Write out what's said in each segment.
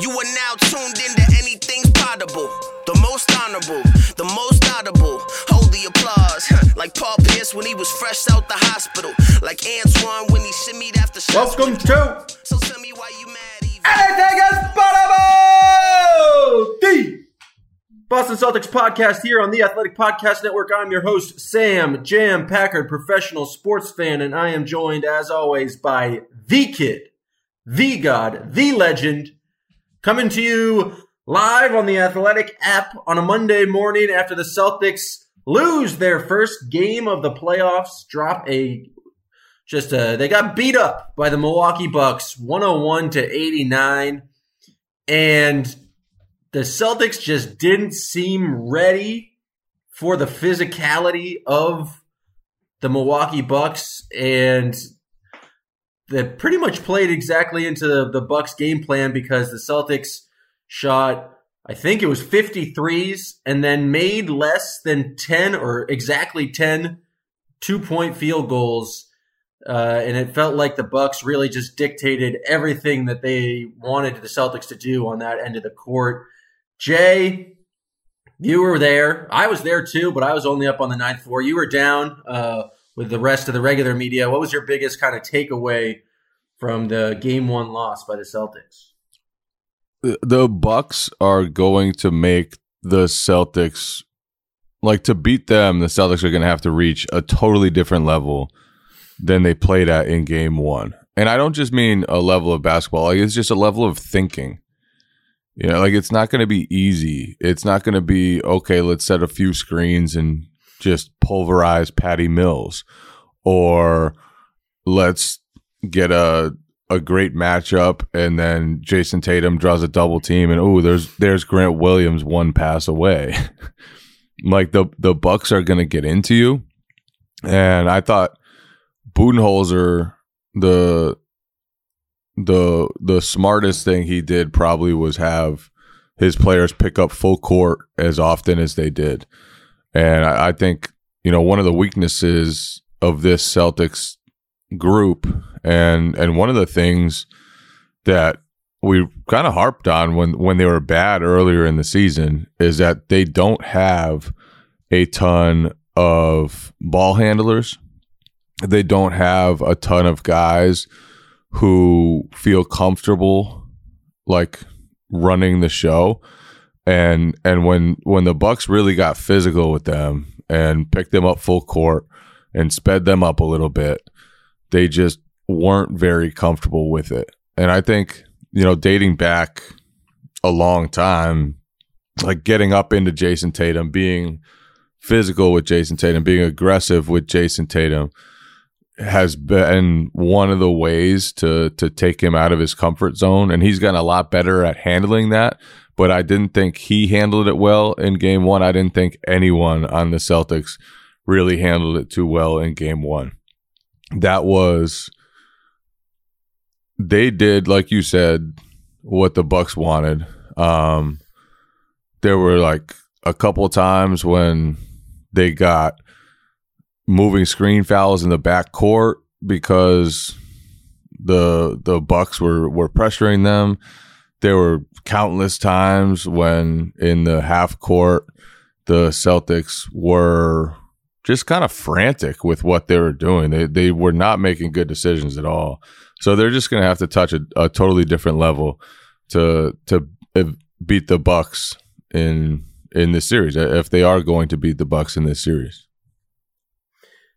You are now tuned into anything's podable. The most honorable, the most audible. Hold the applause. like Paul Pierce when he was fresh out the hospital. Like Antoine when he shimmied after. Welcome to So tell me why you mad even. Anything is Podable! The Boston Celtics podcast here on the Athletic Podcast Network. I'm your host, Sam Jam Packard, professional sports fan, and I am joined, as always, by the kid, the god, the legend, coming to you live on the Athletic app on a Monday morning after the Celtics lose their first game of the playoffs, drop a just uh they got beat up by the Milwaukee Bucks 101 to 89 and the Celtics just didn't seem ready for the physicality of the Milwaukee Bucks. And they pretty much played exactly into the, the Bucks game plan because the Celtics shot I think it was 53s and then made less than 10 or exactly 10 two-point field goals uh, and it felt like the Bucks really just dictated everything that they wanted the Celtics to do on that end of the court. Jay, you were there. I was there too, but I was only up on the ninth floor. You were down uh, with the rest of the regular media. What was your biggest kind of takeaway from the game one loss by the Celtics? the Bucks are going to make the Celtics like to beat them. The Celtics are going to have to reach a totally different level than they played at in Game One. And I don't just mean a level of basketball; like it's just a level of thinking. You know, like it's not going to be easy. It's not going to be okay. Let's set a few screens and just pulverize Patty Mills, or let's get a a great matchup, and then Jayson Tatum draws a double team, and oh, there's there's Grant Williams one pass away. like the the Bucks are going to get into you, and I thought Budenholzer the the the smartest thing he did probably was have his players pick up full court as often as they did, and I, I think you know one of the weaknesses of this Celtics group and and one of the things that we kind of harped on when when they were bad earlier in the season is that they don't have a ton of ball handlers. They don't have a ton of guys who feel comfortable like running the show. And and when when the Bucks really got physical with them and picked them up full court and sped them up a little bit, they just weren't very comfortable with it. And I think, you know, dating back a long time, like getting up into Jayson Tatum, being physical with Jayson Tatum, being aggressive with Jayson Tatum has been one of the ways to to take him out of his comfort zone and he's gotten a lot better at handling that but I didn't think he handled it well in game 1 I didn't think anyone on the Celtics really handled it too well in game 1 that was they did like you said what the bucks wanted. Um there were like a couple times when they got moving screen fouls in the back court because the the bucks were were pressuring them. There were countless times when in the half court the celtics were just kind of frantic with what they were doing. They they were not making good decisions at all. So they're just going to have to touch a, a, totally different level to to beat the Bucks in in this series uh, if they are going to beat the Bucks in this series.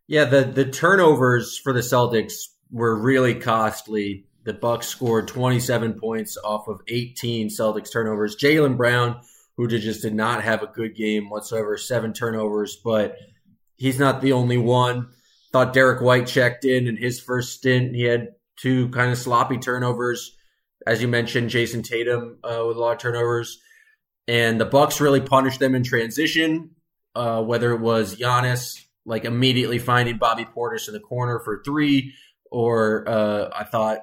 Yeah, the the turnovers for the Celtics were really costly. The Bucks scored 27 points off of 18 Celtics turnovers. Jaylen Brown, who just did not have a good game whatsoever, seven turnovers, but he's not the only one. Thought Derrick White checked in in his first stint. He had two kind of sloppy turnovers, as you mentioned. Jayson Tatum uh, with a lot of turnovers, and the Bucks really punished them in transition. Uh, whether it was Giannis like immediately finding Bobby Portis in the corner for three, or uh, I thought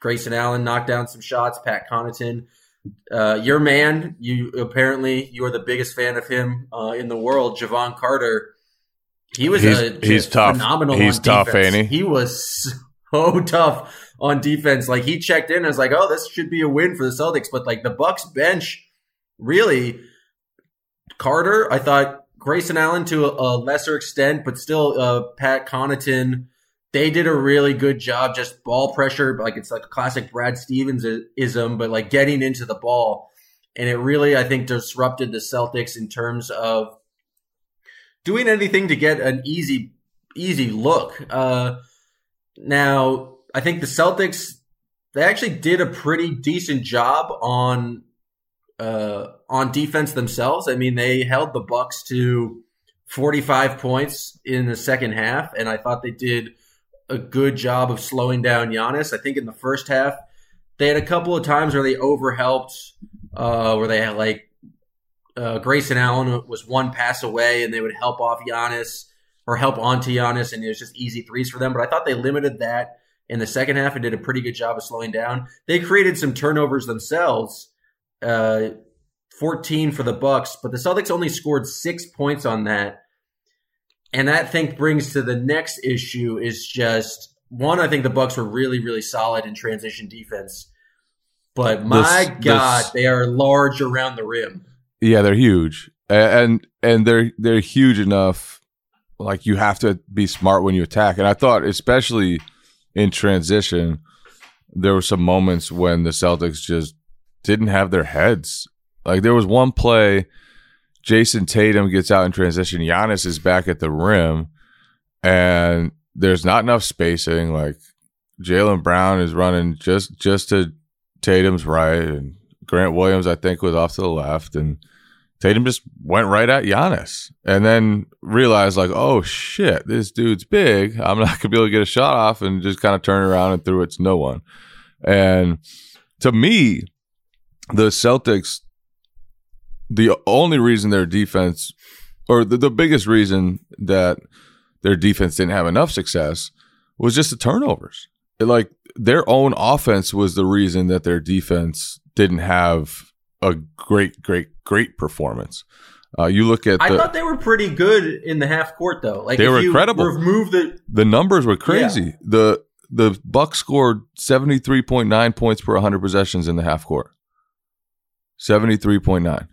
Grayson Allen knocked down some shots. Pat Connaughton, uh, your man, you apparently you are the biggest fan of him uh, in the world, Jevon Carter. He was He's- a he's tough. phenomenal. He's on tough, defense. he? He was so tough on defense. Like he checked in, I was like, "Oh, this should be a win for the Celtics." But like the Bucks bench, really, Carter. I thought Grayson Allen to a, a lesser extent, but still, uh, Pat Connaughton. They did a really good job, just ball pressure. Like it's like a classic Brad Stevens ism, but like getting into the ball, and it really, I think, disrupted the Celtics in terms of doing anything to get an easy easy look. Uh, now, I think the Celtics they actually did a pretty decent job on uh, on defense themselves. I mean, they held the Bucks to 45 points in the second half, and I thought they did a good job of slowing down Giannis. I think in the first half they had a couple of times where they overhelped, uh, where they had like uh, Grayson Allen was one pass away, and they would help off Giannis or help onto Giannis, and it was just easy threes for them. But I thought they limited that in the second half and did a pretty good job of slowing down. They created some turnovers themselves, uh, 14 for the Bucks, but the Celtics only scored six points on that. And that I think brings to the next issue is just one. I think the Bucks were really, really solid in transition defense, but my This- God, this- they are large around the rim. Yeah, they're huge, and and they're they're huge enough. Like you have to be smart when you attack. And I thought, especially in transition, there were some moments when the Celtics just didn't have their heads. Like there was one play, Jayson Tatum gets out in transition. Giannis is back at the rim, and there's not enough spacing. Like Jaylen Brown is running just just to Tatum's right, and Grant Williams, I think, was off to the left, and Tatum just went right at Giannis, and then realized like, oh shit, this dude's big. I'm not gonna be able to get a shot off, and just kind of turned around and threw it to no one. And to me, the Celtics, the only reason their defense, or the, the biggest reason that their defense didn't have enough success, was just the turnovers. It, like their own offense was the reason that their defense didn't have a great, great, great performance. Uh, you look at I thought they were pretty good in the half court, though. Like They if were you incredible. Remove the the numbers were crazy. The the Bucks scored seventy three point nine points per hundred possessions in the half court. Seventy three point nine.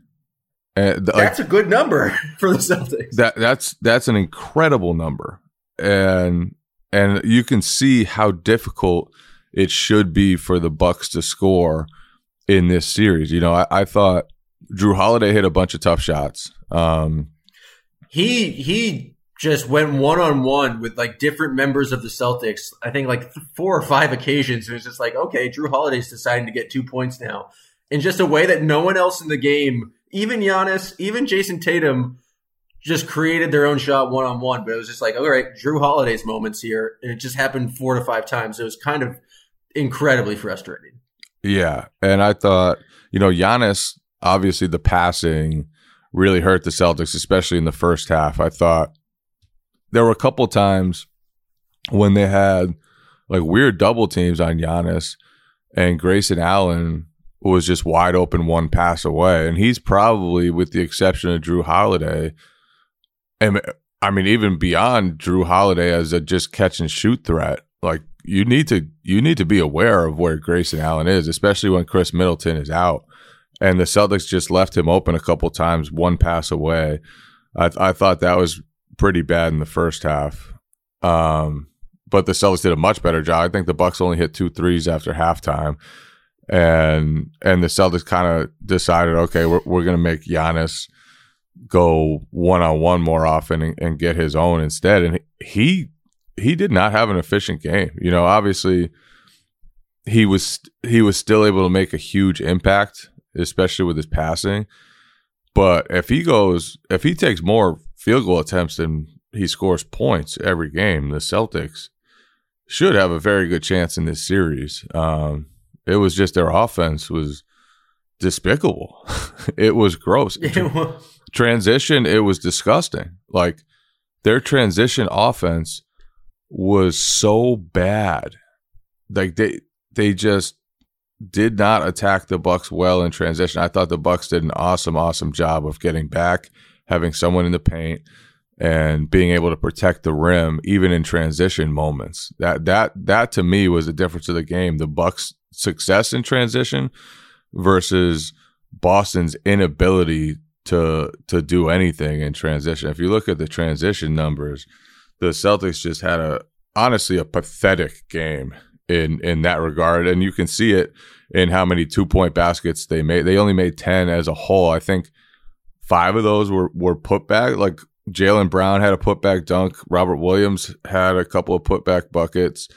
And the- that's a good number for the Celtics. that that's that's an incredible number and and you can see how difficult it should be for the bucks to score in this series you know i, I thought jrue holiday hit a bunch of tough shots um he he just went one on one with like different members of the Celtics. I think like four or five occasions. It was just like, okay, Jrue Holiday's deciding to get two points now, in just a way that no one else in the game, even Giannis, even Jason Tatum, just created their own shot one on one. But it was just like, all right, Jrue Holiday's moments here, and it just happened four to five times. It was kind of incredibly frustrating. yeah and i thought you know Giannis obviously the passing really hurt the celtics especially in the first half i thought there were a couple times when they had like weird double teams on Giannis and Grayson Allen was just wide open one pass away. And he's probably, with the exception of Jrue Holiday, and I mean, even beyond Jrue Holiday as a just catch and shoot threat, like you need to you need to be aware of where Grayson Allen is, especially when Khris Middleton is out. And the Celtics just left him open a couple times, one pass away. I, I thought that was pretty bad in the first half. Um, but the Celtics did a much better job. I think the Bucks only hit two threes after halftime, and and the Celtics kind of decided, okay, we're we're gonna make Giannis go one on one more often and, and get his own instead. And he he did not have an efficient game. You know, obviously he was he was still able to make a huge impact, especially with his passing. But if he goes, if he takes more field goal attempts than he scores points every game. The Celtics should have a very good chance in this series. Um, it was just their offense was despicable. it was gross. transition, it was disgusting. Like their transition offense was so bad. Like they they just did not attack the Bucks well in transition. I thought the Bucks did an awesome, awesome job of getting back, having someone in the paint, and being able to protect the rim even in transition moments. That that that to me was the difference of the game. The Bucks' success in transition versus Boston's inability to to do anything in transition. If you look at the transition numbers, the Celtics just had a honestly a pathetic game in in that regard, and you can see it in how many two point baskets they made. They only made ten as a whole. I think five of those were were put back. Like Jaylen Brown had a putback dunk. Robert Williams had a couple of putback buckets,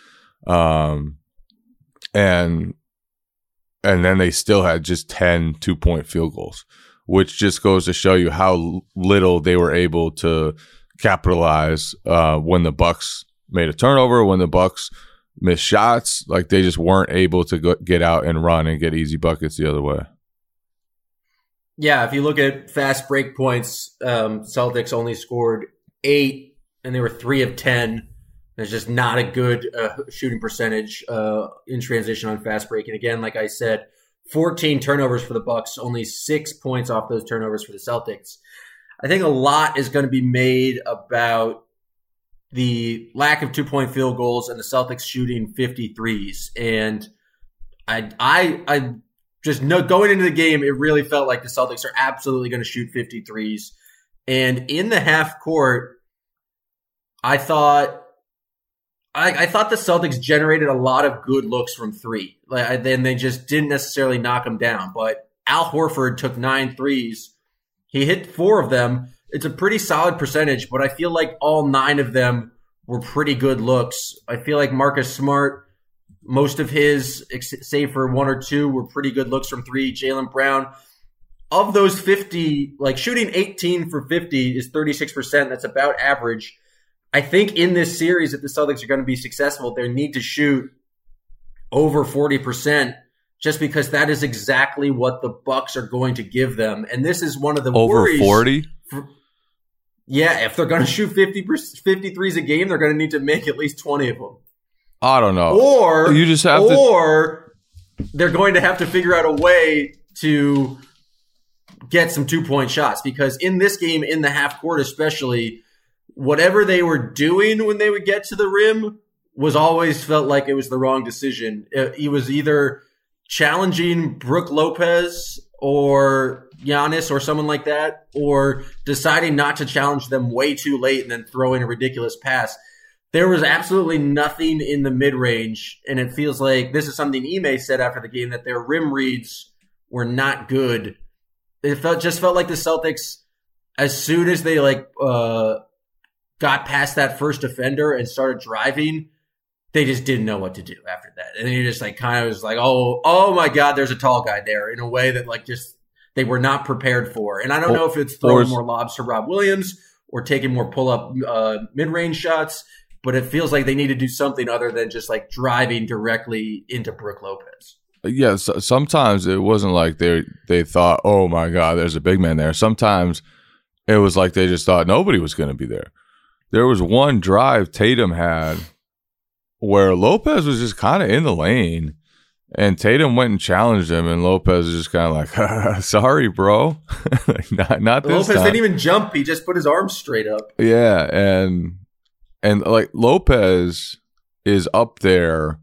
um, and and then they still had just 10 two point field goals, which just goes to show you how little they were able to capitalize uh, when the Bucks made a turnover, when the Bucks missed shots. Like they just weren't able to go, get out and run and get easy buckets the other way. Yeah, if you look at fast break points, um, Celtics only scored eight, and they were three of ten. There's just not a good uh, shooting percentage uh, in transition on fast break. And again, like I said, 14 turnovers for the Bucks, only six points off those turnovers for the Celtics. I think a lot is going to be made about the lack of two point field goals and the Celtics shooting 53s. And I, I, I just know going into the game, it really felt like the Celtics are absolutely going to shoot 53s. And in the half court, I thought I, I, thought the Celtics generated a lot of good looks from three. Like, then they just didn't necessarily knock them down. But Al Horford took nine threes. He hit four of them. It's a pretty solid percentage, but I feel like all nine of them were pretty good looks. I feel like Marcus Smart, most of his, save for one or two, were pretty good looks from three. Jaylen Brown, of those 50, like shooting 18 for 50 is 36%. That's about average I think in this series, if the Celtics are going to be successful, they need to shoot over 40% just because that is exactly what the Bucks are going to give them. And this is one of the over 40? yeah, if they're going to shoot 50 53s a game, they're going to need to make at least 20 of them. I don't know. Or you just have or to- they're going to have to figure out a way to get some two-point shots because in this game in the half court especially whatever they were doing when they would get to the rim was always felt like it was the wrong decision. He was either challenging Brook Lopez or Giannis or someone like that, or deciding not to challenge them way too late and then throwing a ridiculous pass. There was absolutely nothing in the mid range, and it feels like this is something Ime said after the game that their rim reads were not good. It felt just felt like the Celtics, as soon as they like uh, got past that first defender and started driving, they just didn't know what to do after that. And you just like kind of was like, oh, oh my God, there's a tall guy there in a way that like just they were not prepared for. And I don't know if it's throwing more lobs to Rob Williams or taking more pull up uh, mid range shots, but it feels like they need to do something other than just like driving directly into Brook Lopez. Yeah, so sometimes it wasn't like they they thought, oh my God, there's a big man there. Sometimes it was like they just thought nobody was going to be there there was one drive Tatum had where Lopez was just kind of in the lane. And Tatum went and challenged him, and Lopez is just kind of like, "Sorry, bro, not not this Lopez time. didn't even jump; he just put his arms straight up. Yeah, and and like Lopez is up there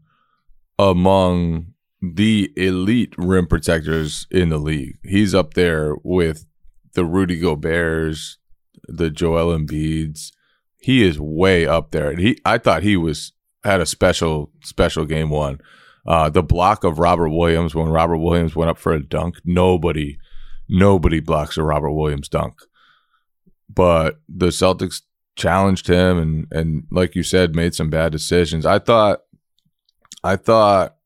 among the elite rim protectors in the league. He's up there with the Rudy Gobert's, the Joel Embiid's, he is way up there. And He, I thought he was had a special special game one. Uh, the block of Robert Williams when Robert Williams went up for a dunk, nobody, nobody blocks a Robert Williams dunk. But the Celtics challenged him and and like you said, made some bad decisions. I thought, I thought,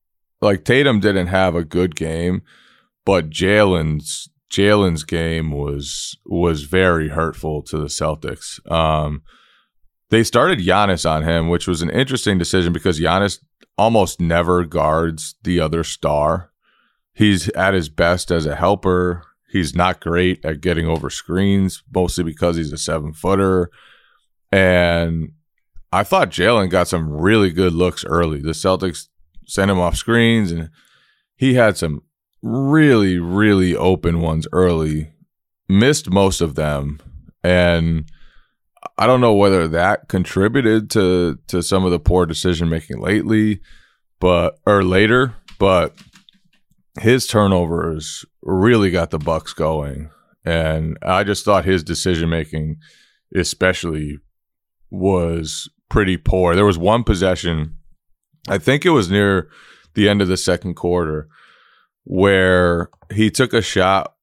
like Tatum didn't have a good game, but Jalen's Jaylen's game was was very hurtful to the Celtics. Um, they started Giannis on him, which was an interesting decision because Giannis almost never guards the other star. He's at his best as a helper. He's not great at getting over screens, mostly because he's a seven footer. And I thought Jaylen got some really good looks early. The Celtics sent him off screens, and he had some really, really open ones early. Missed most of them, and I don't know whether that contributed to to some of the poor decision making lately, but or later. But his turnovers really got the Bucks going, and I just thought his decision making, especially, was pretty poor. There was one possession, I think it was near the end of the second quarter, where he took a shot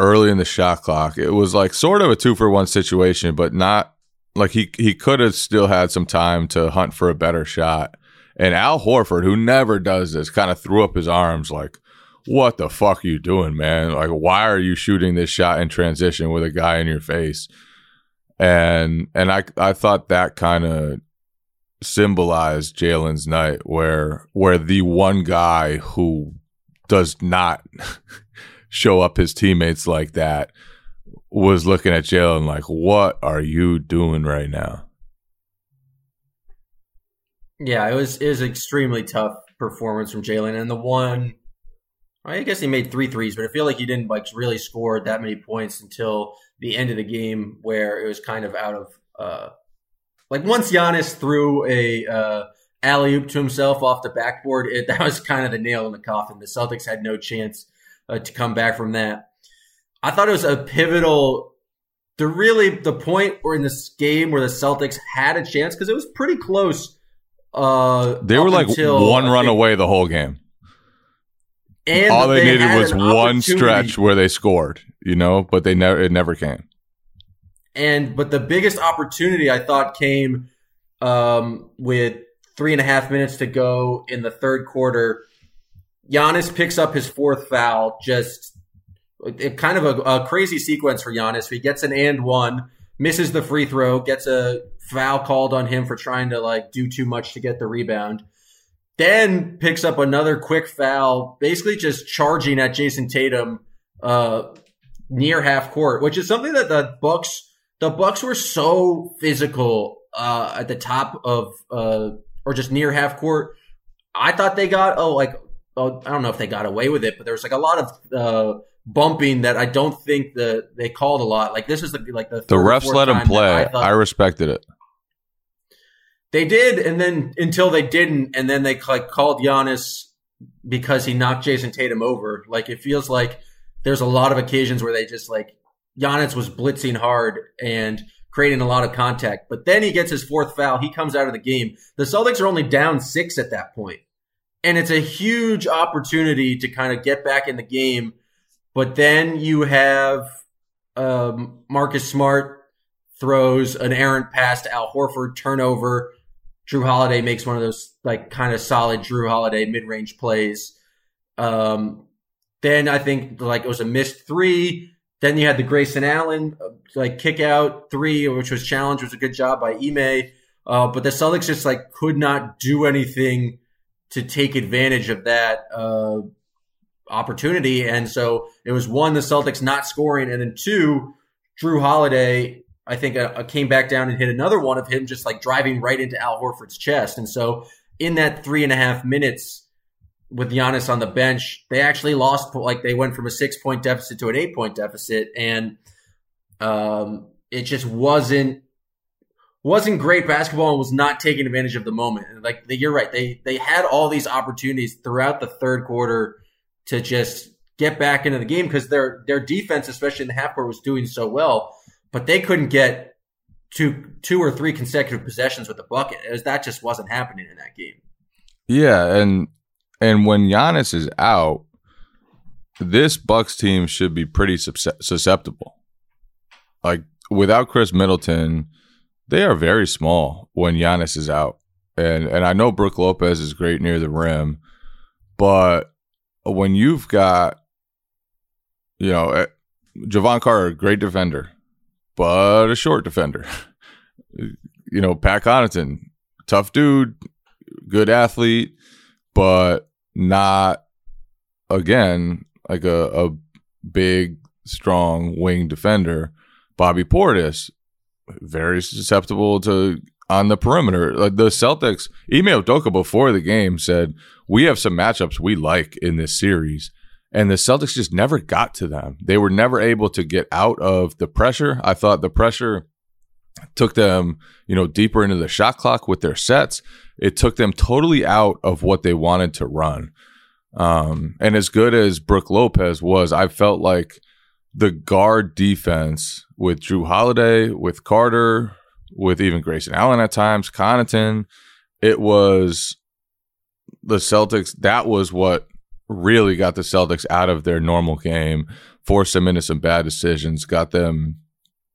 early in the shot clock. It was like sort of a two for one situation, but not like he he could have still had some time to hunt for a better shot. And Al Horford, who never does this, kind of threw up his arms like, "What the fuck are you doing, man? Like, why are you shooting this shot in transition with a guy in your face?" And and I I thought that kind of symbolized Jaylen's night, where where the one guy who does not show up his teammates like that was looking at Jaylen like, "What are you doing right now?" Yeah, it was it was extremely tough performance from Jaylen, and the one, I guess he made three threes, but I feel like he didn't like really score that many points until the end of the game, where it was kind of out of uh, like once Giannis threw a uh, alley oop to himself off the backboard, it, that was kind of the nail in the coffin. The Celtics had no chance uh, to come back from that. I thought it was a pivotal. The really the point where in this game where the Celtics had a chance because it was pretty close. Uh, they were like one run away the whole game. And all they, they needed was one stretch where they scored, you know, but they never it never came. And but the biggest opportunity I thought came um, with three and a half minutes to go in the third quarter. Giannis picks up his fourth foul. Just it, kind of a, a crazy sequence for Giannis. He gets an and one, misses the free throw, gets a foul called on him for trying to like do too much to get the rebound. Then picks up another quick foul, basically just charging at Jayson Tatum uh, near half court, which is something that the Bucks the Bucks were so physical uh, at the top of uh, or just near half court. I thought they got oh like oh, I don't know if they got away with it, but there was like a lot of uh, bumping that I don't think the they called a lot. Like this is the like the the refs let him play. I, I respected it. They did, and then until they didn't, and then they like called Giannis because he knocked Jayson Tatum over. Like it feels like there's a lot of occasions where they just like Giannis was blitzing hard and creating a lot of contact. But then he gets his fourth foul. He comes out of the game. The Celtics are only down six at that point. And it's a huge opportunity to kind of get back in the game. But then you have um, Marcus Smart throws an errant pass to Al Horford, turnover. Jrue Holiday makes one of those like kind of solid Jrue Holiday mid range plays. Um, then I think like it was a missed three. Then you had the Grayson Allen uh, like kick out three, which was challenged, was a good job by Ime. Uh, but the Celtics just like could not do anything to take advantage of that uh, opportunity, and so it was one the Celtics not scoring, and then two Jrue Holiday I think uh, uh, came back down and hit another one of him just like driving right into Al Horford's chest. And so in that three and a half minutes with Giannis on the bench, they actually lost. Like they went from a six point deficit to an eight point deficit, and um, it just wasn't wasn't great basketball and was not taking advantage of the moment. And like you're right, they they had all these opportunities throughout the third quarter to just get back into the game because their their defense, especially in the half court, was doing so well but they couldn't get two two or three consecutive possessions with the bucket. Was, that just wasn't happening in that game. Yeah, and and when Giannis is out, this Bucks team should be pretty susceptible. Like without Khris Middleton, they are very small when Giannis is out. And and I know Brook Lopez is great near the rim, but when you've got you know eh, Jevon Carter, great defender, but a short defender. you know, Pat Connaughton, tough dude, good athlete, but not again like a, a big, strong wing defender. Bobby Portis, very susceptible to on the perimeter. Like the Celtics, Ime Udoka before the game said, We have some matchups we like in this series. And the Celtics just never got to them. They were never able to get out of the pressure. I thought the pressure took them, you know, deeper into the shot clock with their sets. It took them totally out of what they wanted to run. Um, and as good as Brook Lopez was, I felt like the guard defense with Jrue Holiday, with Carter, with even Grayson Allen at times, Connaughton, it was the Celtics. That was what really got the Celtics out of their normal game, forced them into some bad decisions, got them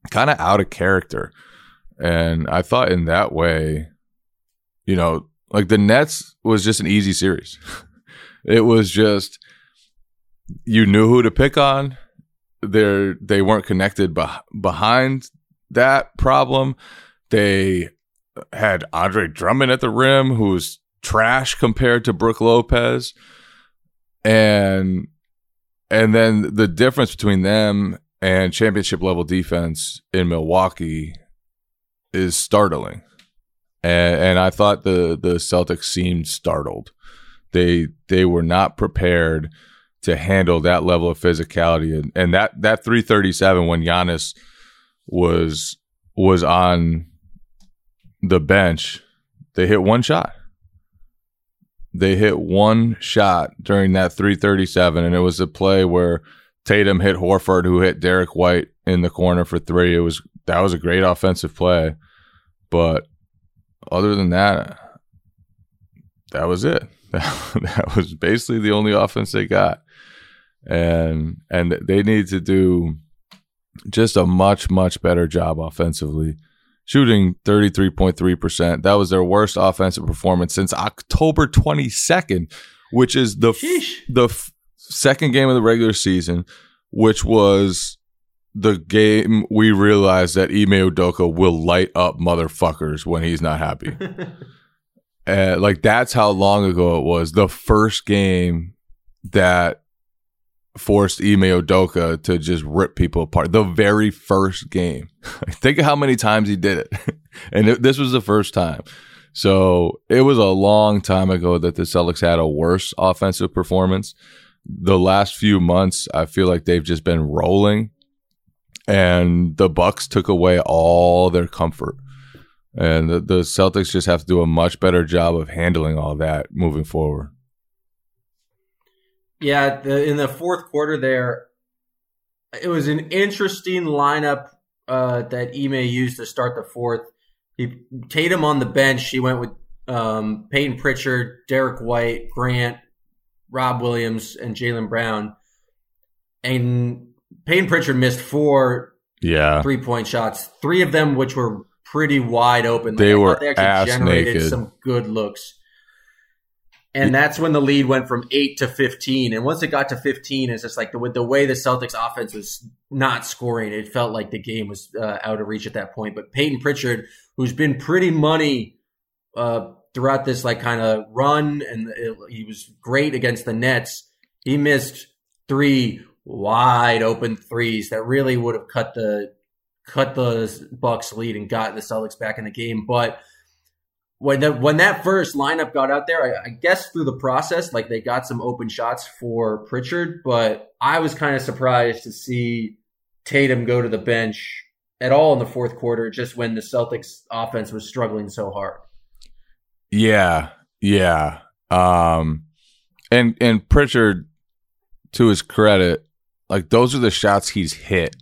kind of out of character. And I thought in that way, you know, like the Nets was just an easy series. it was just you knew who to pick on. They they weren't connected beh- behind that problem. They had Andre Drummond at the rim, who's trash compared to Brook Lopez and and then the difference between them and championship level defense in Milwaukee is startling. And, and I thought the the Celtics seemed startled. They they were not prepared to handle that level of physicality. And, and that that 337 when Giannis was was on the bench, they hit one shot. They hit one shot during that 337, and it was a play where Tatum hit Horford, who hit Derrick White in the corner for three. It was that was a great offensive play, but other than that, that was it. that was basically the only offense they got, and and they need to do just a much much better job offensively shooting 33.3%. That was their worst offensive performance since October 22nd, which is the f- the f- second game of the regular season, which was the game we realized that Ime Udoka will light up motherfuckers when he's not happy. uh, like that's how long ago it was. The first game that forced Ime Udoka to just rip people apart. The very first game. Think of how many times he did it. and it, this was the first time. So it was a long time ago that the Celtics had a worse offensive performance. The last few months, I feel like they've just been rolling, and the Bucks took away all their comfort. And the, the Celtics just have to do a much better job of handling all that moving forward. Yeah, the, in the fourth quarter there, it was an interesting lineup uh, that Ime used to start the fourth. He Tatum on the bench. He went with um, Payton Pritchard, Derrick White, Grant, Rob Williams, and Jaylen Brown. And Payton Pritchard missed four yeah three point shots, three of them which were pretty wide open. They were they actually generated naked. some good looks. And that's when the lead went from eight to fifteen. And once it got to fifteen, it's just like the the way the Celtics offense was not scoring, it felt like the game was uh, out of reach at that point. But Payton Pritchard, who's been pretty money uh, throughout this like kind of run, and it, he was great against the Nets. He missed three wide open threes that really would have cut the cut the Bucks lead and gotten the Celtics back in the game, but when the, when that first lineup got out there, I, I, guess through the process, like they got some open shots for Pritchard, but I was kind of surprised to see Tatum go to the bench at all in the fourth quarter, just when the Celtics offense was struggling so hard. Yeah, yeah, um, and and Pritchard, to his credit, like those are the shots he's hit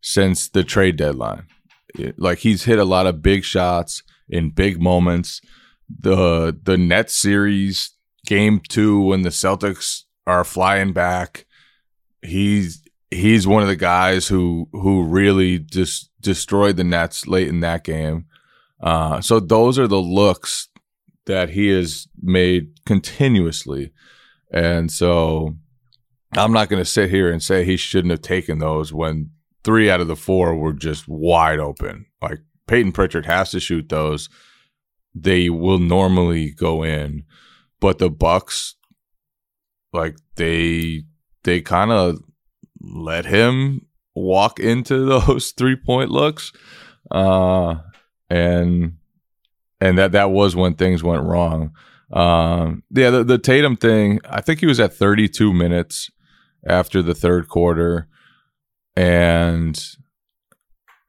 since the trade deadline. Like he's hit a lot of big shots in big moments. The the Nets series game two when the Celtics are flying back, he's he's one of the guys who who really just destroyed the Nets late in that game. Uh, so those are the looks that he has made continuously, and so I'm not going to sit here and say he shouldn't have taken those when three out of the four were just wide open, like Payton Pritchard has to shoot those, they will normally go in. But the Bucks, like they they kind of let him walk into those three point looks, uh, and and that that was when things went wrong. Um, yeah, the, the Tatum thing. I think he was at 32 minutes after the third quarter, and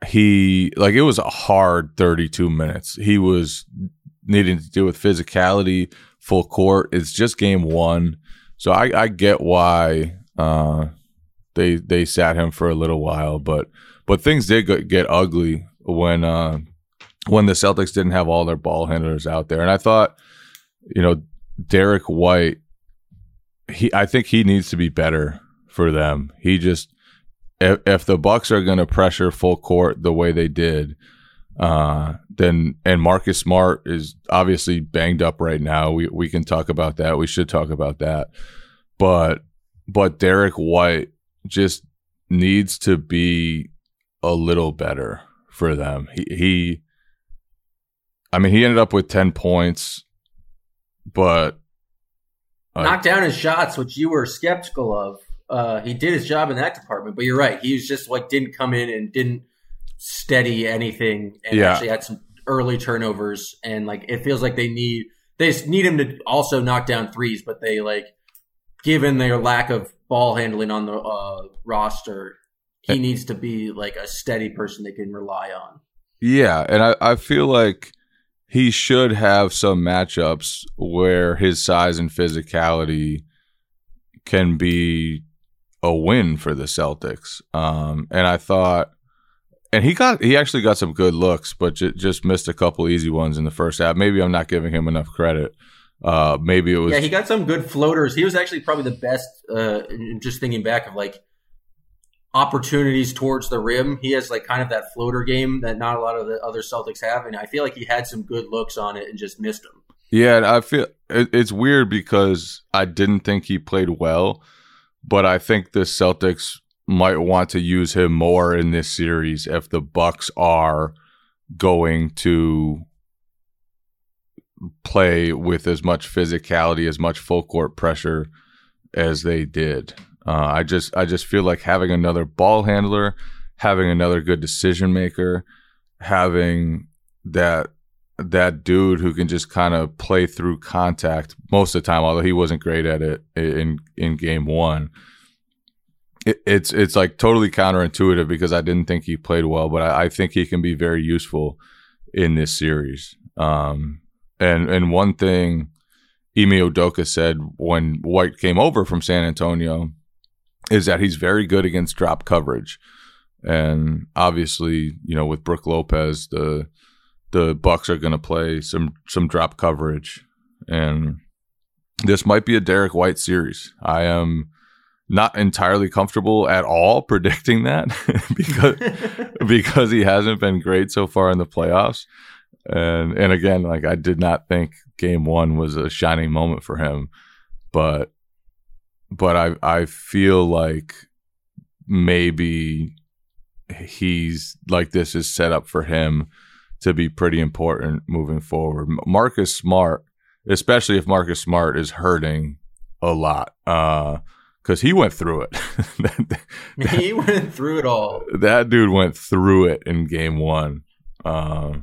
he like it was a hard 32 minutes. He was needing to deal with physicality, full court. It's just game one, so I, I get why uh, they they sat him for a little while, but but things did get, get ugly when uh, when the Celtics didn't have all their ball handlers out there, and I thought, you know, Derrick White, he I think he needs to be better for them. He just if, if the Bucks are going to pressure full court the way they did, uh, then and Marcus Smart is obviously banged up right now. We we can talk about that. We should talk about that. But but Derrick White just needs to be a little better for them. He he I mean he ended up with 10 points but uh, knocked down his shots which you were skeptical of. Uh, he did his job in that department, but you're right. He was just like didn't come in and didn't steady anything and yeah. actually had some early turnovers and like it feels like they need they need him to also knock down threes, but they like given their lack of ball handling on the uh, roster, he needs to be like a steady person they can rely on. Yeah, and I, I feel like he should have some matchups where his size and physicality can be a win for the Celtics. Um, and I thought and he got he actually got some good looks, but j- just missed a couple easy ones in the first half. Maybe I'm not giving him enough credit. Uh, maybe it was. Yeah, he got some good floaters. He was actually probably the best. Uh, just thinking back of like opportunities towards the rim, he has like kind of that floater game that not a lot of the other Celtics have, and I feel like he had some good looks on it and just missed them. Yeah, and I feel it, it's weird because I didn't think he played well, but I think the Celtics might want to use him more in this series if the Bucks are going to play with as much physicality, as much full court pressure as they did. Uh, I just I just feel like having another ball handler, having another good decision maker, having that that dude who can just kind of play through contact most of the time, although he wasn't great at it in in game one it, it's it's like totally counterintuitive because I didn't think he played well, but I, I think he can be very useful in this series. Um, and and one thing Ime Udoka said when White came over from San Antonio is that he's very good against drop coverage. And obviously, you know, with Brook Lopez, the the Bucks are going to play some some drop coverage, and this might be a Derrick White series. I am not entirely comfortable at all predicting that because because he hasn't been great so far in the playoffs. And and again, like I did not think game 1 was a shining moment for him, but but I I feel like maybe he's like this is set up for him to be pretty important moving forward. Marcus Smart, especially if Marcus Smart is hurting a lot. Uh because he went through it. that, he went through it all. That dude went through it in game one. Uh,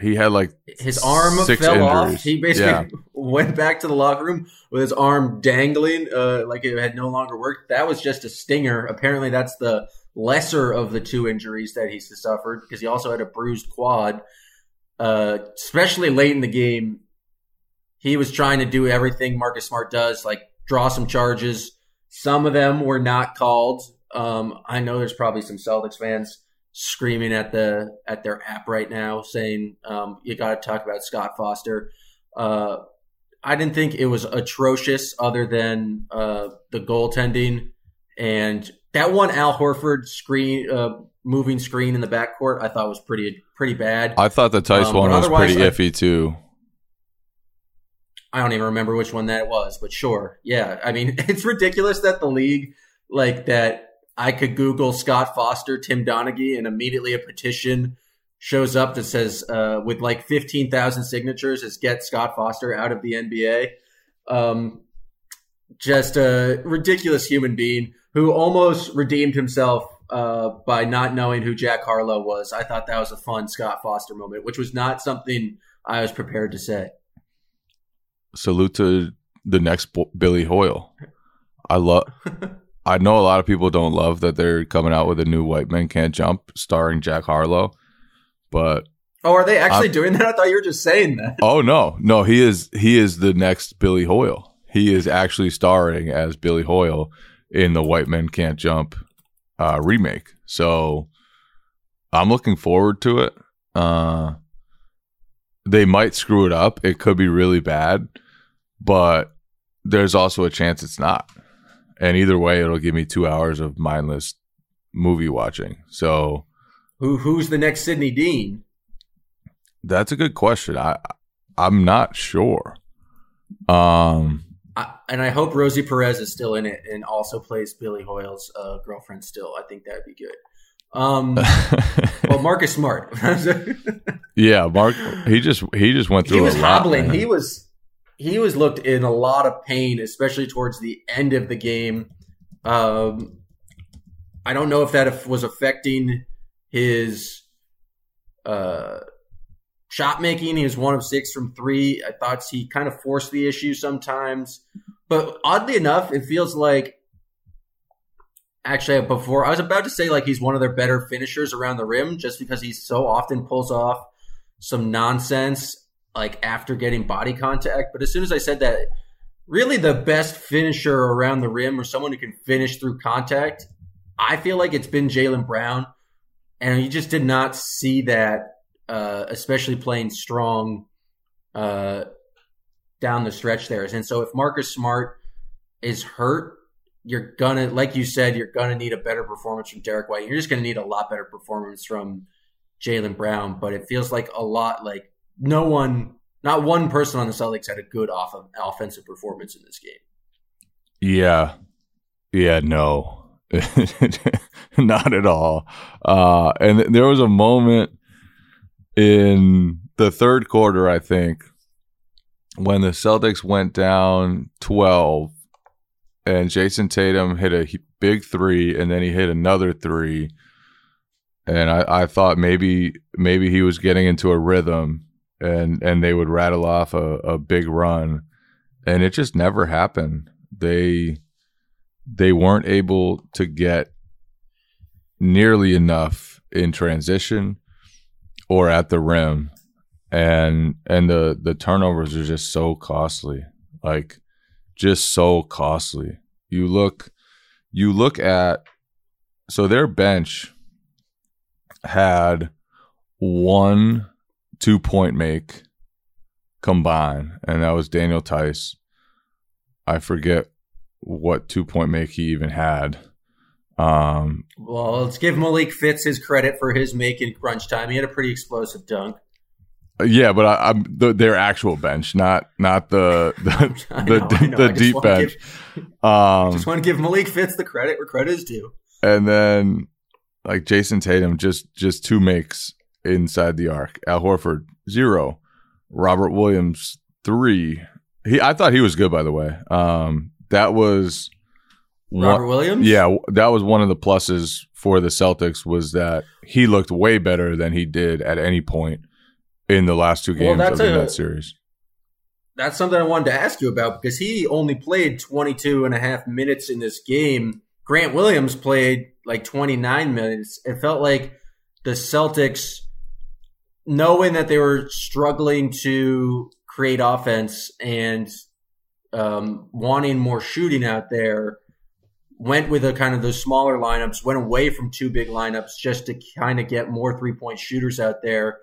he had like his arm fell injuries. off. He basically yeah. went back to the locker room with his arm dangling, uh, like it had no longer worked. That was just a stinger. Apparently, that's the lesser of the two injuries that he's suffered because he also had a bruised quad. Uh, especially late in the game, he was trying to do everything Marcus Smart does, like draw some charges, some of them were not called. Um, I know there's probably some Celtics fans screaming at the at their app right now, saying um, you got to talk about Scott Foster. Uh, I didn't think it was atrocious, other than uh, the goaltending and that one Al Horford screen uh, moving screen in the backcourt. I thought was pretty pretty bad. I thought the Tice um, one was pretty iffy too. I don't even remember which one that was, but sure. Yeah. I mean, it's ridiculous that the league, like that I could Google Scott Foster, Tim Donaghy, and immediately a petition shows up that says uh, with like 15,000 signatures is get Scott Foster out of the NBA. Um, just a ridiculous human being who almost redeemed himself uh, by not knowing who Jack Harlow was. I thought that was a fun Scott Foster moment, which was not something I was prepared to say. Salute to the next Billy Hoyle. I love. I know a lot of people don't love that they're coming out with a new White Men Can't Jump starring Jack Harlow. But oh, are they actually I'm, doing that? I thought you were just saying that. Oh no, no, he is he is the next Billy Hoyle. He is actually starring as Billy Hoyle in the White Men Can't Jump uh, remake. So I'm looking forward to it. Uh, they might screw it up. It could be really bad, but there's also a chance it's not. And either way, it'll give me two hours of mindless movie watching. So who who's the next Sidney Dean? That's a good question. I I'm not sure. Um, I, and I hope Rosie Perez is still in it and also plays Billy Hoyle's uh, girlfriend. Still, I think that'd be good. Um, well, Marcus Smart. yeah, Mark. He just he just went through. He was hobbling. Lot, he was he was looked in a lot of pain, especially towards the end of the game. Um, I don't know if that was affecting his uh, shot making. He was one of six from three. I thought he kind of forced the issue sometimes. But oddly enough, it feels like actually before I was about to say like he's one of their better finishers around the rim just because he so often pulls off some nonsense like after getting body contact. But as soon as I said that, really the best finisher around the rim or someone who can finish through contact, I feel like it's been Jaylen Brown and you just did not see that, uh, especially playing strong uh, down the stretch there. And so if Marcus Smart is hurt, you're gonna, like you said, you're gonna need a better performance from Derrick White. You're just gonna need a lot better performance from Jaylen Brown. But it feels like a lot like no one, not one person on the Celtics had a good off of offensive performance in this game. Yeah, yeah, no. Not at all. Uh, and there was a moment in the third quarter, I think, when the Celtics went down 12 and Jayson Tatum hit a big three and then he hit another three. And I, I thought maybe maybe he was getting into a rhythm and, and they would rattle off a, a big run. And it just never happened. They they weren't able to get nearly enough in transition or at the rim and and the the turnovers are just so costly like just so costly you look you look at so their bench had one two point make combined and that was Daniel Theis. I forget what two point make he even had. Um, well, let's give Malik Fitts his credit for his make in crunch time. He had a pretty explosive dunk. Yeah, but I, am the, their actual bench, not not the the know, the, the deep bench. Give, um, just want to give Malik Fitts the credit where credit is due. And then like Jayson Tatum, just just two makes inside the arc. Al Horford zero, Robert Williams three. He I thought he was good by the way. Um, that was Robert one, Williams. Yeah, that was one of the pluses for the Celtics was that he looked way better than he did at any point in the last two games well, of the a, Net series. That's something I wanted to ask you about because he only played 22 and a half minutes in this game. Grant Williams played like 29 minutes. It felt like the Celtics, knowing that they were struggling to create offense and um, wanting more shooting out there, went with a kind of those smaller lineups, went away from two big lineups just to kind of get more three point shooters out there.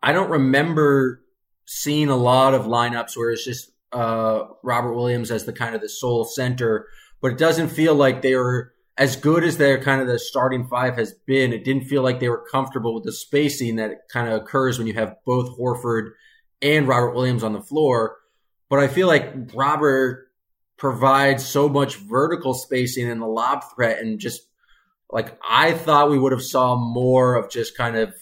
I don't remember seeing a lot of lineups where it's just uh, Robert Williams as the kind of the sole center, but it doesn't feel like they were as good as their kind of the starting five has been. It didn't feel like they were comfortable with the spacing that kind of occurs when you have both Horford and Robert Williams on the floor. But I feel like Robert provides so much vertical spacing in the lob threat and just like I thought we would have saw more of just kind of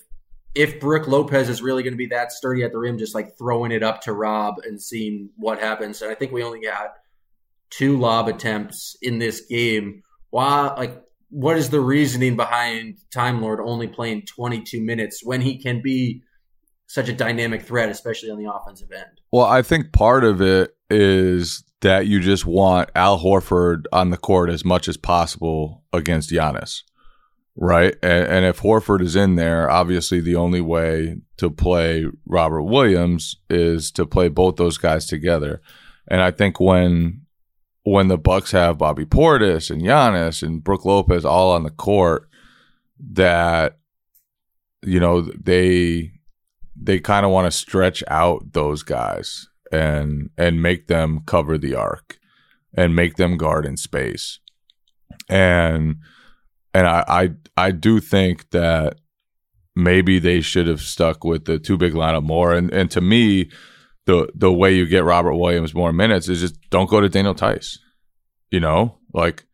if Brook Lopez is really going to be that sturdy at the rim, just like throwing it up to Rob and seeing what happens. And I think we only got two lob attempts in this game. Why, like, what is the reasoning behind Time Lord only playing 22 minutes when he can be such a dynamic threat, especially on the offensive end? Well, I think part of it is that you just want Al Horford on the court as much as possible against Giannis, right? And, and if Horford is in there, obviously the only way to play Robert Williams is to play both those guys together. And I think when when the Bucks have Bobby Portis and Giannis and Brook Lopez all on the court, that you know they they kind of want to stretch out those guys and and make them cover the arc and make them guard in space. And and I I, I do think that maybe they should have stuck with the two big lineup more. And and to me, the the way you get Robert Williams more minutes is just don't go to Daniel Theis. You know, like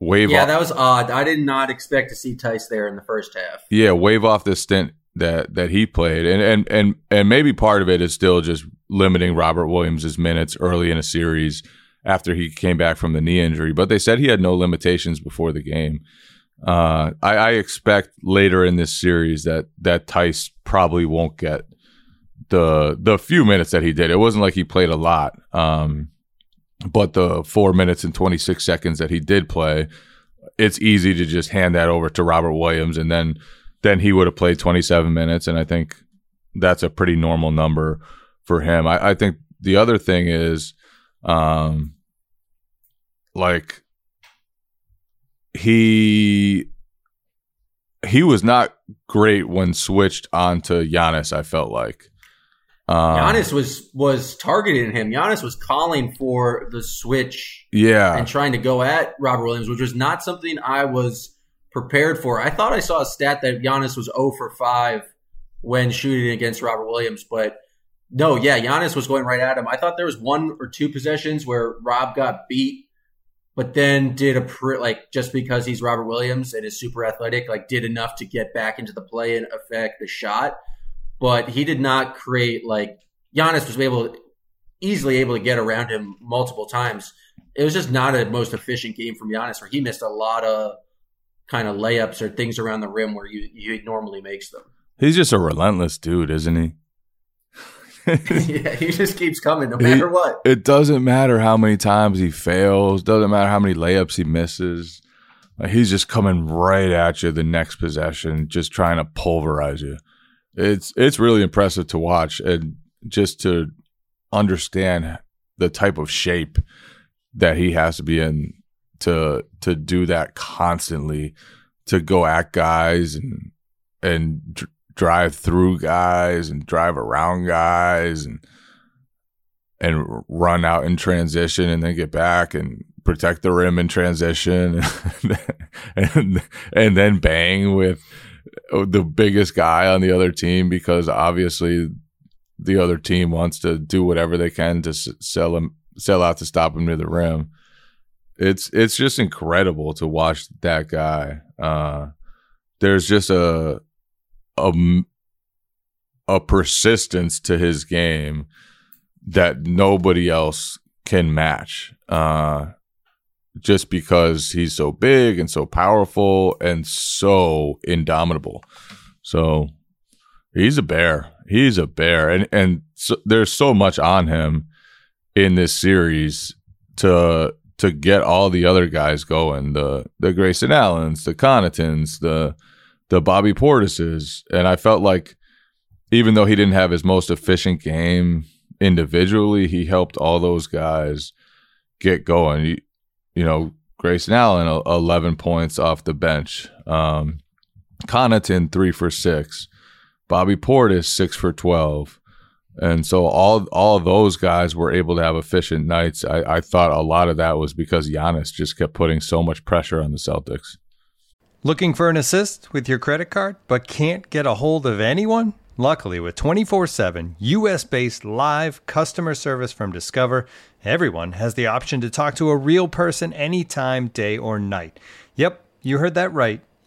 wave. Yeah, off, that was odd. I did not expect to see Theis there in the first half. yeah, wave off this stint that that he played, and and and and maybe part of it is still just limiting Robert Williams's minutes early in a series after he came back from the knee injury. But they said he had no limitations before the game. Uh, I, I expect later in this series that that Theis probably won't get the the few minutes that he did. It wasn't like he played a lot, um, but the four minutes and twenty six seconds that he did play, it's easy to just hand that over to Robert Williams, and then then he would have played twenty seven minutes, and I think that's a pretty normal number for him. I, I think the other thing is, um, like he he was not great when switched onto Giannis. I felt like um, Giannis was was targeting him. Giannis was calling for the switch yeah, and trying to go at Robert Williams, which was not something I was prepared for. I thought I saw a stat that Giannis was 0 for 5 when shooting against Robert Williams, but no, yeah, Giannis was going right at him. I thought there was one or two possessions where Rob got beat, but then did a pr- like just because he's Robert Williams and is super athletic, like did enough to get back into the play and affect the shot. But he did not create like Giannis was able easily able to get around him multiple times. It was just not a most efficient game from Giannis, where he missed a lot of kind of layups or things around the rim where you he normally makes them. he's just a relentless dude, isn't he? yeah, he just keeps coming no matter what. It doesn't matter how many times he fails. Doesn't matter how many layups he misses. Like, he's just coming right at you the next possession, just trying to pulverize you. It's it's really impressive to watch and just to understand the type of shape that he has to be in to to do that constantly, to go at guys and and dr- drive through guys and drive around guys and and run out in transition and then get back and protect the rim in transition and and then bang with oh, the biggest guy on the other team because obviously the other team wants to do whatever they can to sell him sell out to stop him near the rim. It's it's just incredible to watch that guy. Uh, there's just a a persistence to his game that nobody else can match. Uh, just because he's so big and so powerful and so indomitable. So he's a bear. He's a bear, and and so, there's so much on him in this series to to get all the other guys going. The the Grayson Allens, the Connaughtons, the the Bobby Portises, and I felt like even though he didn't have his most efficient game individually, he helped all those guys get going. You, you know, Grayson Allen, 11 points off the bench. Um, Connaughton, three for six. Bobby Portis, six for 12. And so all all those guys were able to have efficient nights. I, I thought a lot of that was because Giannis just kept putting so much pressure on the Celtics. Looking for an assist with your credit card, but can't get a hold of anyone? Luckily, with 24 7 US based live customer service from Discover, everyone has the option to talk to a real person anytime, day or night. Yep, you heard that right.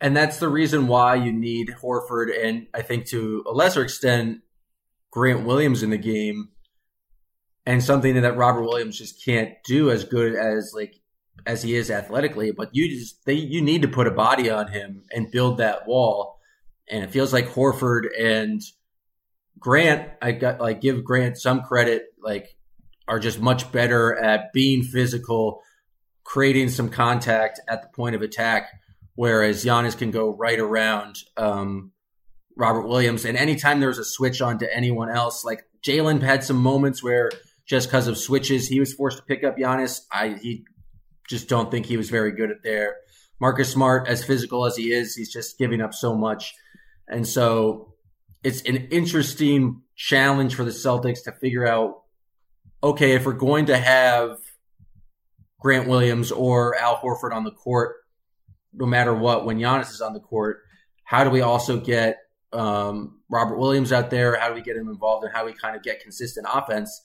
And that's the reason why you need Horford and I think to a lesser extent Grant Williams in the game and something that Robert Williams just can't do as good as like as he is athletically, but you just they you need to put a body on him and build that wall. And it feels like Horford and Grant, I got like give Grant some credit, like are just much better at being physical, creating some contact at the point of attack whereas Giannis can go right around um, Robert Williams. And anytime there's a switch on to anyone else, like Jaylen had some moments where just because of switches, he was forced to pick up Giannis. I he just don't think he was very good at there. Marcus Smart, as physical as he is, he's just giving up so much. And so it's an interesting challenge for the Celtics to figure out okay, if we're going to have Grant Williams or Al Horford on the court, no matter what, when Giannis is on the court, how do we also get um, Robert Williams out there? How do we get him involved, and how do we kind of get consistent offense?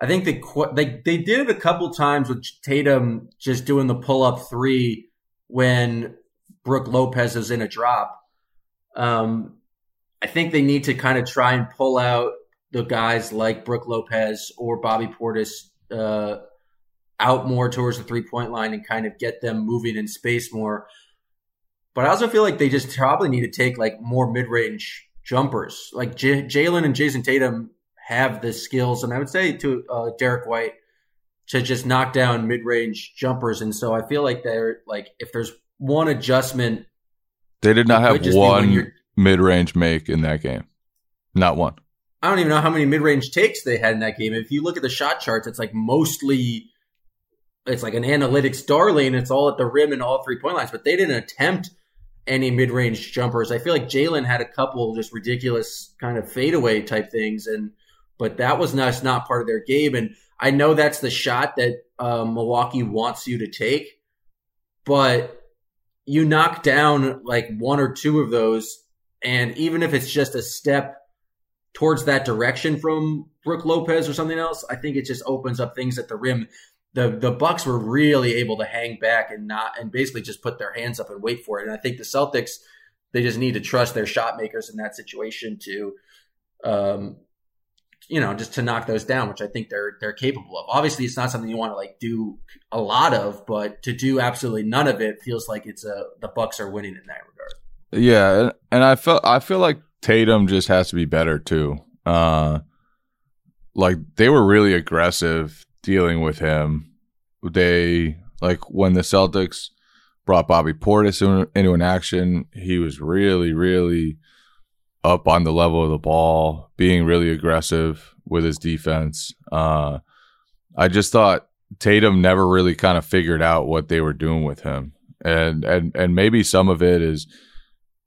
I think they they they did it a couple times with Tatum just doing the pull up three when Brook Lopez is in a drop. Um, I think they need to kind of try and pull out the guys like Brook Lopez or Bobby Portis uh, out more towards the three point line and kind of get them moving in space more. But I also feel like they just probably need to take like more mid range jumpers. Like J- Jaylen and Jayson Tatum have the skills, and I would say to uh, Derrick White to just knock down mid range jumpers. And so I feel like they're like if there's one adjustment, they did not have one mid range make in that game, not one. I don't even know how many mid range takes they had in that game. If you look at the shot charts, it's like mostly it's like an analytics darling. It's all at the rim and all three point lines, but they didn't attempt any mid range jumpers. I feel like Jaylen had a couple just ridiculous kind of fadeaway type things, and but that was not not part of their game. And I know that's the shot that uh, Milwaukee wants you to take, but you knock down like one or two of those, and even if it's just a step towards that direction from Brook Lopez or something else, I think it just opens up things at the rim the the Bucks were really able to hang back and not and basically just put their hands up and wait for it. And I think the Celtics they just need to trust their shot makers in that situation to um you know just to knock those down which i think they're they're capable of. Obviously it's not something you want to like do a lot of but to do absolutely none of it feels like it's a the bucks are winning in that regard. Yeah and i felt i feel like tatum just has to be better too. Uh like they were really aggressive dealing with him. They like when the Celtics brought Bobby Portis into an action, he was really, really up on the level of the ball, being really aggressive with his defense. Uh, I just thought Tatum never really kind of figured out what they were doing with him, and and and maybe some of it is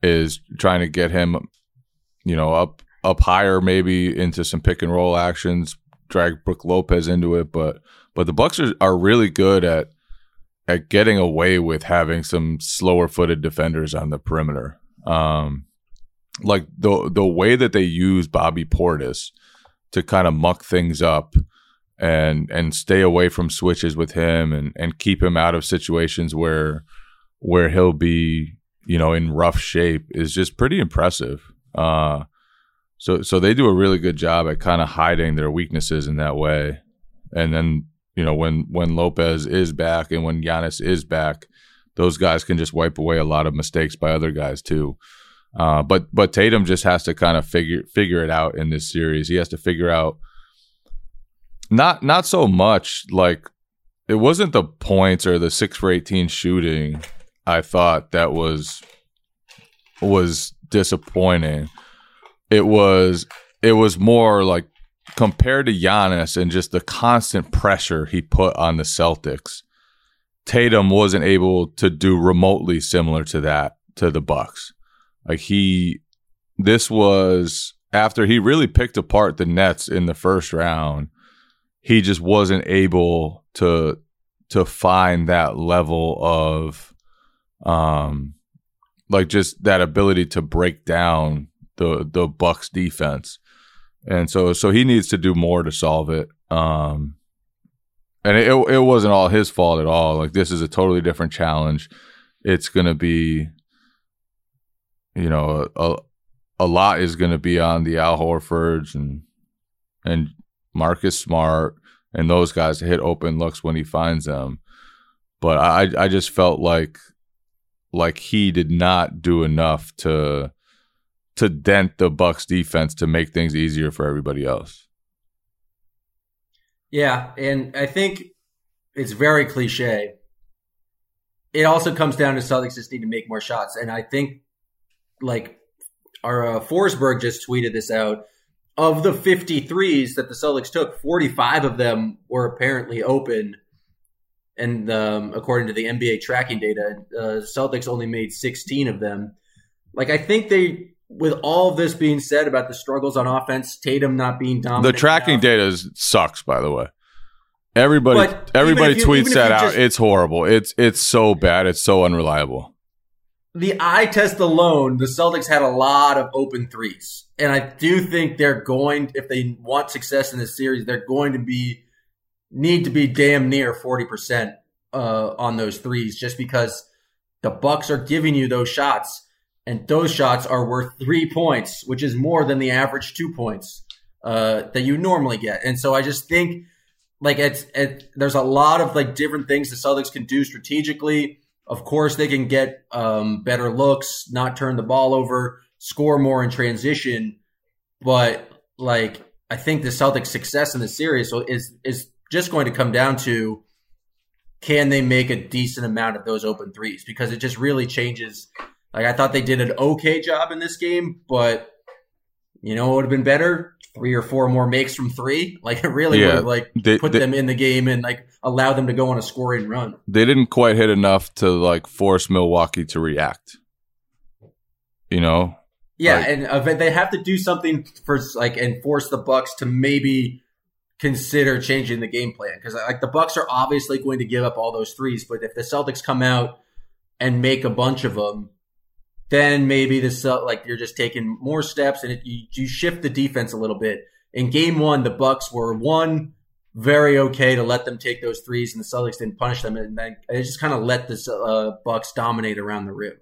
is trying to get him, you know, up up higher, maybe into some pick and roll actions, drag Brook Lopez into it, but but the Bucks are, are really good at at getting away with having some slower footed defenders on the perimeter. Um, like the the way that they use Bobby Portis to kind of muck things up and and stay away from switches with him and and keep him out of situations where where he'll be you know in rough shape is just pretty impressive. Uh, so so they do a really good job at kind of hiding their weaknesses in that way. and then you know when when Lopez is back and when Giannis is back, those guys can just wipe away a lot of mistakes by other guys too. Uh, but but Tatum just has to kind of figure figure it out in this series. He has to figure out not not so much like it wasn't the points or the six for eighteen shooting. I thought that was was disappointing. It was it was more like compared to Giannis and just the constant pressure he put on the Celtics. Tatum wasn't able to do remotely similar to that to the Bucks. Like he this was after he really picked apart the Nets in the first round, he just wasn't able to to find that level of um like just that ability to break down the the Bucks defense. And so so he needs to do more to solve it. Um and it it wasn't all his fault at all. Like this is a totally different challenge. It's going to be you know, a a lot is going to be on the Al Horfords and and Marcus Smart and those guys to hit open looks when he finds them. But I I just felt like like he did not do enough to to dent the Bucks defense to make things easier for everybody else. Yeah, and I think it's very cliche. It also comes down to Celtics just need to make more shots, and I think like our uh, Forsberg just tweeted this out. Of the 53s that the Celtics took, 45 of them were apparently open. And um, according to the NBA tracking data, uh, Celtics only made 16 of them. Like, I think they, with all this being said about the struggles on offense, Tatum not being dominant. The tracking enough, data is, sucks, by the way. Everybody, But everybody you- tweets that you out. it's horrible. It's it's so bad. It's so unreliable. the eye test alone, the Celtics had a lot of open threes. And I do think they're going, if they want success in this series, they're going to be, need to be damn near 40% uh, on those threes just because the Bucks are giving you those shots. And those shots are worth three points, which is more than the average two points uh, that you normally get. And so I just think like it's it, there's a lot of like different things the Celtics can do strategically. Of course, they can get um, better looks, not turn the ball over, score more in transition. But like, I think the Celtics' success in the series is is just going to come down to can they make a decent amount of those open threes because it just really changes. Like I thought they did an okay job in this game, but you know it would have been better? Three or four more makes from three. Like it really Yeah, would have like they- put they- them in the game and like allow them to go on a scoring run. They didn't quite hit enough to like force Milwaukee to react. You know, Yeah, Like- and uh, they have to do something for like and force the Bucks to maybe consider changing the game plan because like the Bucks are obviously going to give up all those threes, but if the Celtics come out and make a bunch of them, then maybe the Cel- like you're just taking more steps and it, you you shift the defense a little bit. In game one, the Bucks were one very okay to let them take those threes, and the Celtics didn't punish them, and they just kind of let the uh, Bucks dominate around the rim.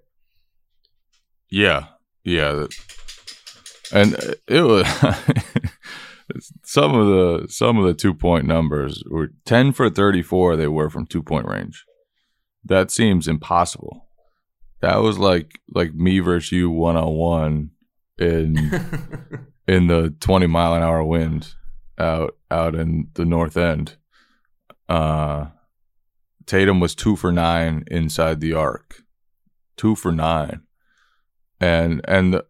Yeah, yeah, and it was some of the some of the two point numbers were ten for thirty four. They were from two point range. That seems impossible. That was like like me versus you one on one in in the twenty mile an hour wind out out in the north end. Uh, Tatum was two for nine inside the arc, two for nine and and the-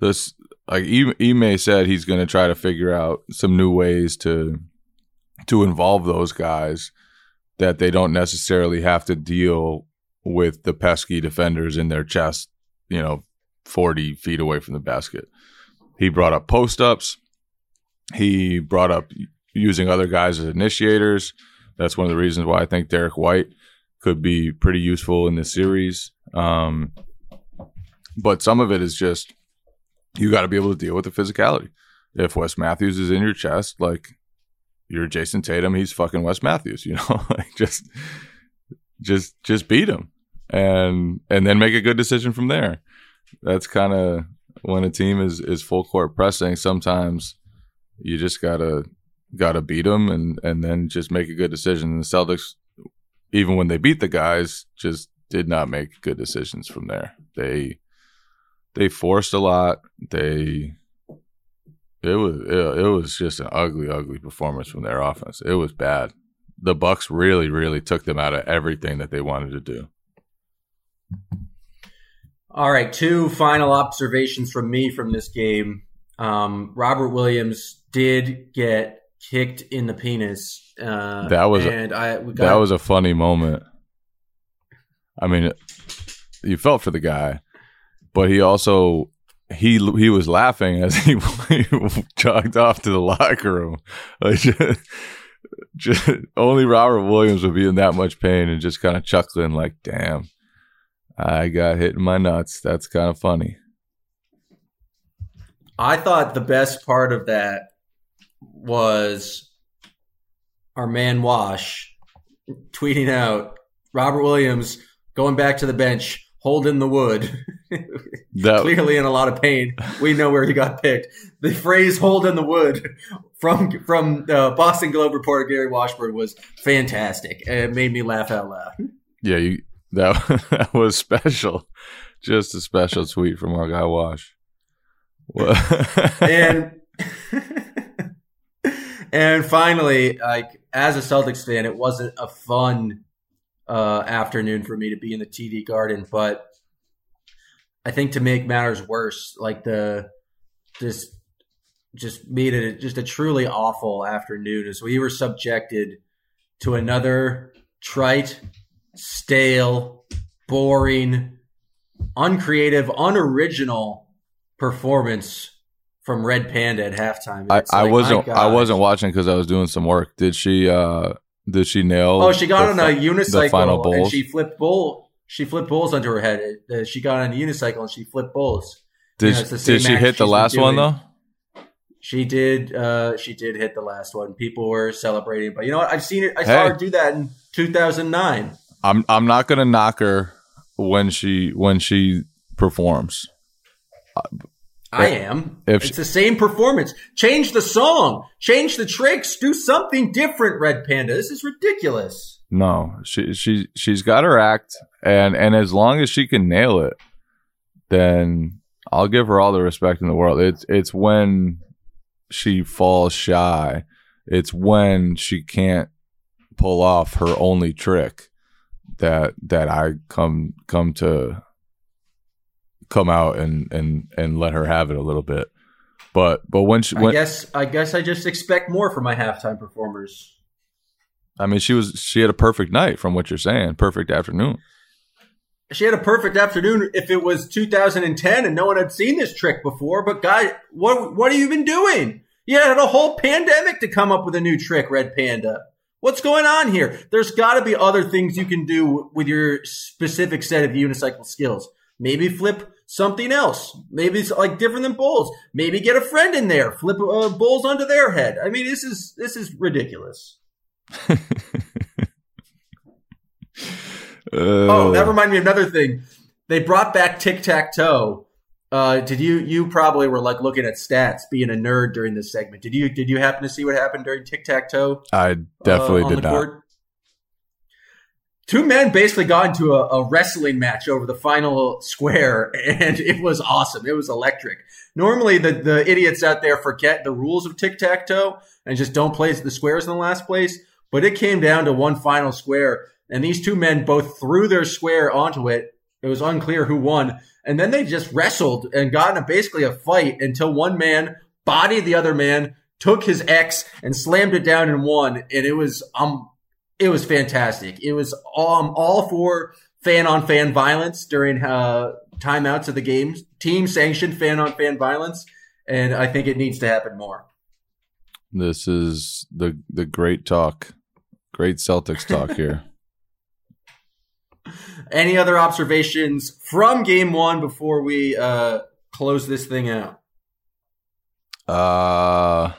this like Ime said he's going to try to figure out some new ways to to involve those guys that they don't necessarily have to deal with the pesky defenders in their chest, you know, 40 feet away from the basket. He brought up post ups. He brought up using other guys as initiators. That's one of the reasons why I think Derrick White could be pretty useful in this series. Um, but some of it is just you got to be able to deal with the physicality. If Wes Matthews is in your chest, like you're Jayson Tatum, he's fucking Wes Matthews, you know, like just just just beat him and and then make a good decision from there. That's kind of when a team is is full court pressing. Sometimes you just gotta got to beat them and and then just make a good decision. And the Celtics, even when they beat the guys, just did not make good decisions from there. They they forced a lot. They it was it, it was just an ugly, ugly performance from their offense. It was bad. The Bucks really, really took them out of everything that they wanted to do. All right, two final observations from me from this game. Um, Robert Williams did get kicked in the penis. Uh, That was and I we got, that was a funny moment. I mean, you felt for the guy, but he also he he was laughing as he, he jogged off to the locker room. Like just, just, only Robert Williams would be in that much pain and just kind of chuckling, like, "Damn, I got hit in my nuts." That's kind of funny. I thought the best part of that was our man Wash tweeting out Robert Williams going back to the bench, holding the wood. That Clearly in a lot of pain. We know where he got picked. The phrase "holding the wood" from from uh, Boston Globe reporter Gary Washburn was fantastic. It made me laugh out loud. yeah, you, that that was special. Just a special tweet from our guy Wash. And and finally, like as a Celtics fan, it wasn't a fun uh, afternoon for me to be in the TD Garden, but I think to make matters worse, like the just just made it just a truly awful afternoon as we were subjected to another trite, stale, boring, uncreative, unoriginal performance from Red Panda at halftime. I, It's I wasn't I wasn't watching because I was doing some work. Did she uh did she nail Oh, she got the on a the final unicycle and she flipped bull. She flipped bulls onto her head. Uh, She got on a unicycle and she flipped bulls. did you know, she, it's the same did she hit the last one though? She did. Uh, she did hit the last one. People were celebrating, but you know what? I've seen it. I Hey. saw her do that in 2009. I'm I'm not gonna knock her when she when she performs. I am. If it's she- the same performance. Change the song. Change the tricks. Do something different, Red Panda. This is ridiculous. No, she she she's got her act, and and as long as she can nail it, then I'll give her all the respect in the world. It's it's when she falls shy. It's when she can't pull off her only trick that that I come come to come out and and and let her have it a little bit. But but when she I guess. I guess I just expect more from my halftime performers. I mean she was she had a perfect night from what you're saying, perfect afternoon. She had a perfect afternoon if it was 2010 and no one had seen this trick before. But guy, what what have you been doing? You had a whole pandemic to come up with a new trick, Red Panda. What's going on here? There's got to be other things you can do with your specific set of unicycle skills. Maybe flip something else. Maybe it's like different than bowls. Maybe get a friend in there, flip uh, bowls onto their head. I mean, this is this is ridiculous. Oh, that reminded me of another thing. They brought back tic tac toe. Uh, did you? You probably were like looking at stats, being a nerd during this segment. Did you? Did you happen to see what happened during tic tac toe? I definitely uh, did not. court? Two men basically got into a, a wrestling match over the final square, and it was awesome. It was electric. Normally, the, the idiots out there forget the rules of tic tac toe and just don't place the squares in the last place. But it came down to one final square, and these two men both threw their square onto it. It was unclear who won, and then they just wrestled and got in a, basically a fight until one man bodied the other man, took his X and slammed it down and won. And it was um, it was fantastic. It was um all for fan on fan violence during uh timeouts of the games, team sanctioned fan on fan violence, and I think it needs to happen more. This is the the great talk, great Celtics talk here. Any other observations from game one before we uh close this thing out? Uh,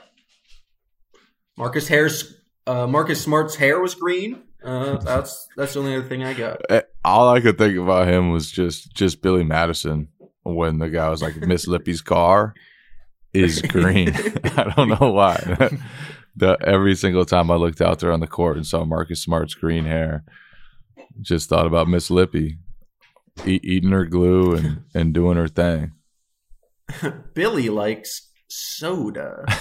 Marcus Harris, uh, Marcus Smart's hair was green. Uh, that's that's the only other thing I got. eh, all I could think about him was just just Billy Madison when the guy was like Miss Lippy's car is green. I don't know why. the, every single time I looked out there on the court and saw Marcus Smart's green hair, just thought about Miss Lippy e- eating her glue and, and doing her thing. Billy likes soda.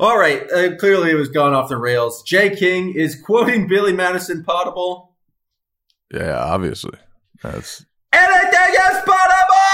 All right, uh, clearly it was gone off the rails. Jay King is quoting Billy Madison Podable. Yeah, obviously. That's Anything is podable!